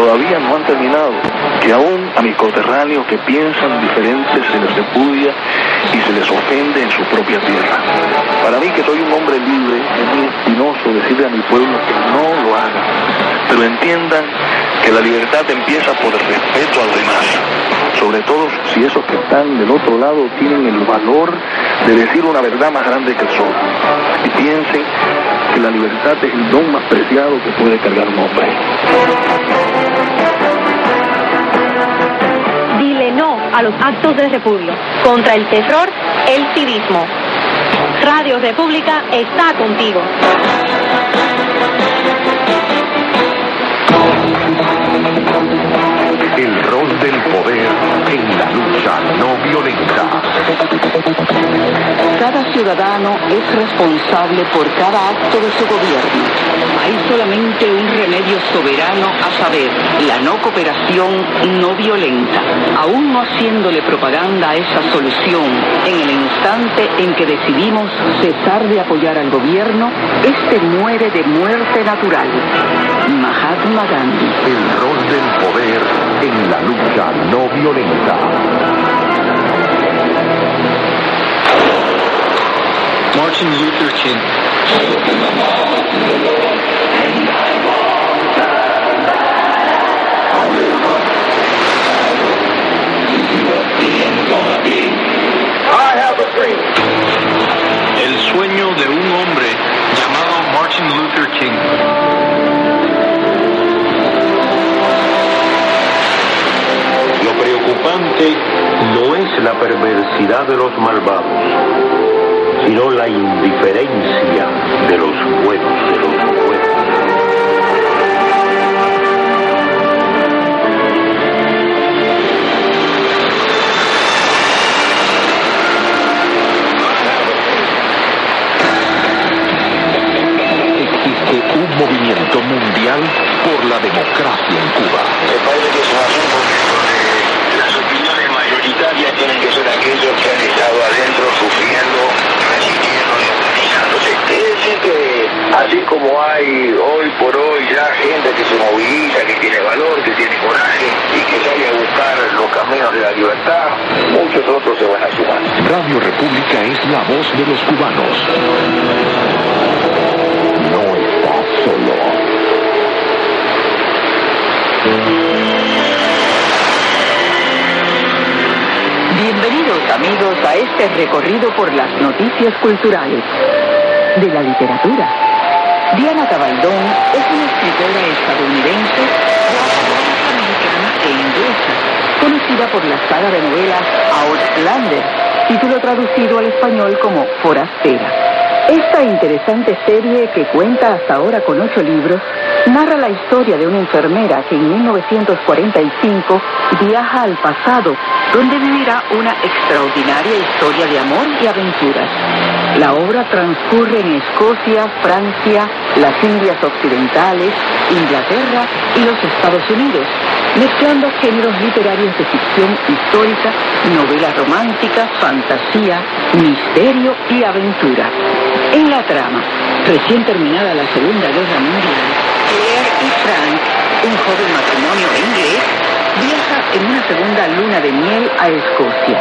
todavía no han terminado, que aún a mis coterráneos que piensan diferentes se les repudia y se les ofende en su propia tierra. Para mí que soy un hombre libre, es muy espinoso decirle a mi pueblo que no lo haga, pero entiendan que la libertad empieza por el respeto a los demás, sobre todo si esos que están del otro lado tienen el valor de decir una verdad más grande que el sol, y piensen que la libertad es el don más preciado que puede cargar un hombre. A los actos de repudio. Contra el terror, el civismo. Radio República está contigo. El rol del poder Cada ciudadano es responsable por cada acto de su gobierno. Hay solamente un remedio soberano a saber, la no cooperación no violenta. Aún no haciéndole propaganda a esa solución, en el instante en que decidimos cesar de apoyar al gobierno, este muere de muerte natural. Mahatma Gandhi. El rol del poder en la lucha no violenta. Martin Luther King. El sueño de un hombre llamado Martin Luther King. Lo preocupante no es la perversidad de los malvados, sino la indiferencia de los buenos, de los buenos. Existe un movimiento mundial por la democracia en Cuba. Me parece que es un asunto donde las opiniones mayoritarias tienen que ser aquellos que han estado adentro sufriendo, resistiendo y organizándose. Es decir que hay hoy por hoy ya gente que se moviliza, que tiene valor, que tiene coraje y que sale a buscar los caminos de la libertad, muchos otros se van a sumar. Radio República es la voz de los cubanos. No estás solo. Bienvenidos amigos a este recorrido por las noticias culturales de la literatura. Diana Cabaldón es una escritora estadounidense americana e inglesa, conocida por la saga de novelas Outlander, título traducido al español como Forastera. Esta interesante serie, que cuenta hasta ahora con ocho libros, narra la historia de una enfermera que en 1945 viaja al pasado, donde vivirá una extraordinaria historia de amor y aventuras. La obra transcurre en Escocia, Francia, las Indias Occidentales, Inglaterra y los Estados Unidos, mezclando géneros literarios de ficción histórica, novela romántica, fantasía, misterio y aventura. En la trama, recién terminada la Segunda Guerra Mundial, Claire y Frank, un joven matrimonio inglés, viaja en una segunda luna de miel a Escocia.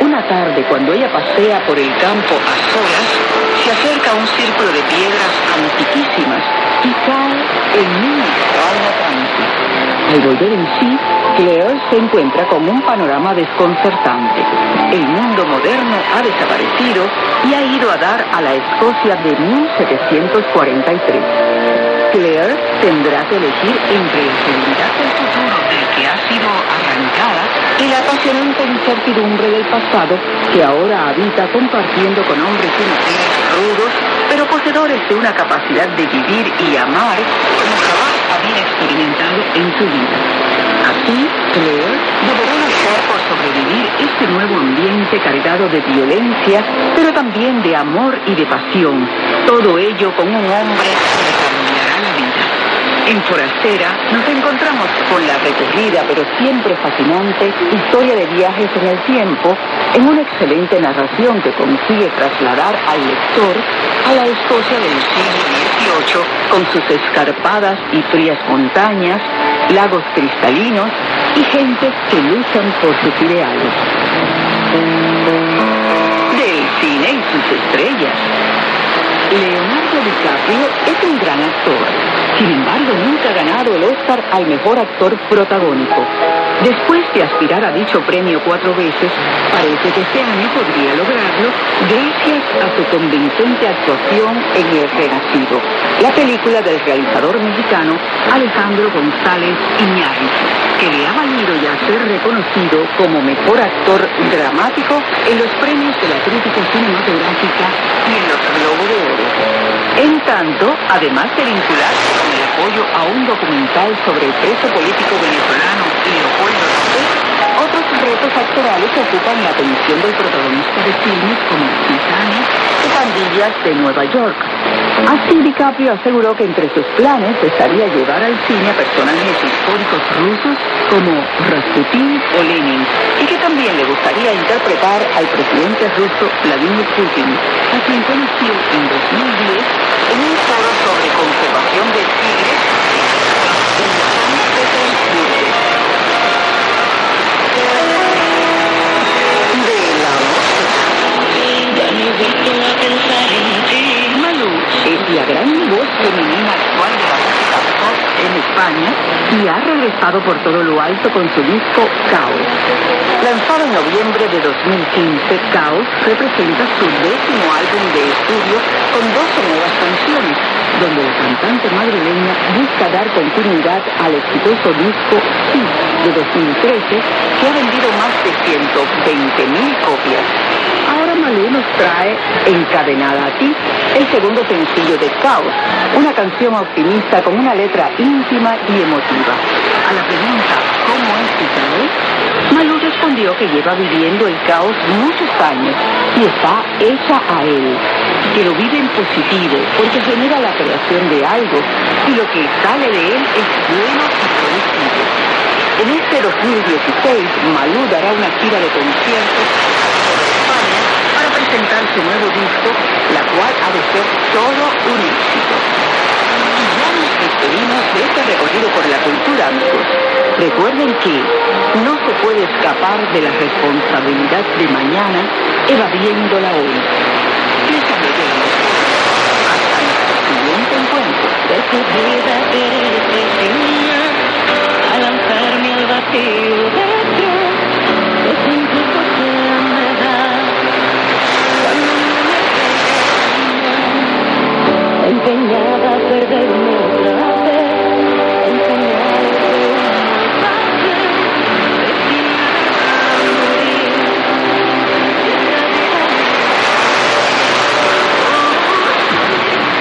Una tarde, cuando ella pasea por el campo a solas, se acerca a un círculo de piedras antiquísimas y cae en un extraño trance. Al volver en sí, Claire se encuentra con un panorama desconcertante. El mundo moderno ha desaparecido y ha ido a dar a la Escocia de 1743. Claire tendrá que elegir entre la seguridad del futuro sido arrancada y la apasionante incertidumbre del pasado que ahora habita compartiendo con hombres y mujeres rudos, pero poseedores de una capacidad de vivir y amar como jamás había experimentado en su vida. Así, Claire deberá luchar por sobrevivir este nuevo ambiente cargado de violencia, pero también de amor y de pasión. Todo ello con un hombre que le cambiará la vida. En Forastera nos encontramos con la recurrida pero siempre fascinante historia de viajes en el tiempo en una excelente narración que consigue trasladar al lector a la Escocia del siglo XVIII con sus escarpadas y frías montañas, lagos cristalinos y gentes que luchan por sus ideales. Del cine y sus estrellas. Leonardo DiCaprio es un gran actor. Sin embargo, nunca ha ganado el Oscar al mejor actor protagónico. Después de aspirar a dicho premio cuatro veces, parece que este año podría lograrlo gracias a su convincente actuación en El Renacido, la película del realizador mexicano Alejandro González Iñárritu, que le ha valido ya ser reconocido como mejor actor dramático en los premios de la crítica cinematográfica y en los Globos de Oro. En tanto, además de vincularse con el apoyo a un documental sobre el preso político venezolano Leopoldo López, otros retos actorales ocupan la atención del protagonista de filmes como Titanic y Pandillas de Nueva York. Así DiCaprio aseguró que entre sus planes estaría llevar al cine a personajes históricos rusos como Rasputin o Lenin y que también le gustaría interpretar al presidente ruso Vladimir Putin, a quien conoció en 2010 en un foro sobre conservación de tigres en San Petersburgo. Malú es la gran voz femenina actual de la música pop en España y ha regresado por todo lo alto con su disco Caos. Lanzado en noviembre de 2015, Caos representa su décimo álbum de estudio donde la cantante madrileña busca dar continuidad al exitoso disco Sí de 2013, que ha vendido más de 120.000 copias. Ahora Malú nos trae Encadenada a ti, el segundo sencillo de Caos, una canción optimista con una letra íntima y emotiva. A la pregunta ¿cómo es caos? Malú respondió que lleva viviendo el caos muchos años y está hecha a él, que lo vive en positivo porque genera la creación de algo y lo que sale de él es bueno y productivo. En este 2016, Malú dará una gira de conciertos por España para presentar su nuevo disco, la cual ha de ser todo un éxito. Y ya nos despedimos de este recorrido por la cultura, amigos. Recuerden que no se puede escapar de la responsabilidad de mañana evadiéndola hoy. empeñada perderme.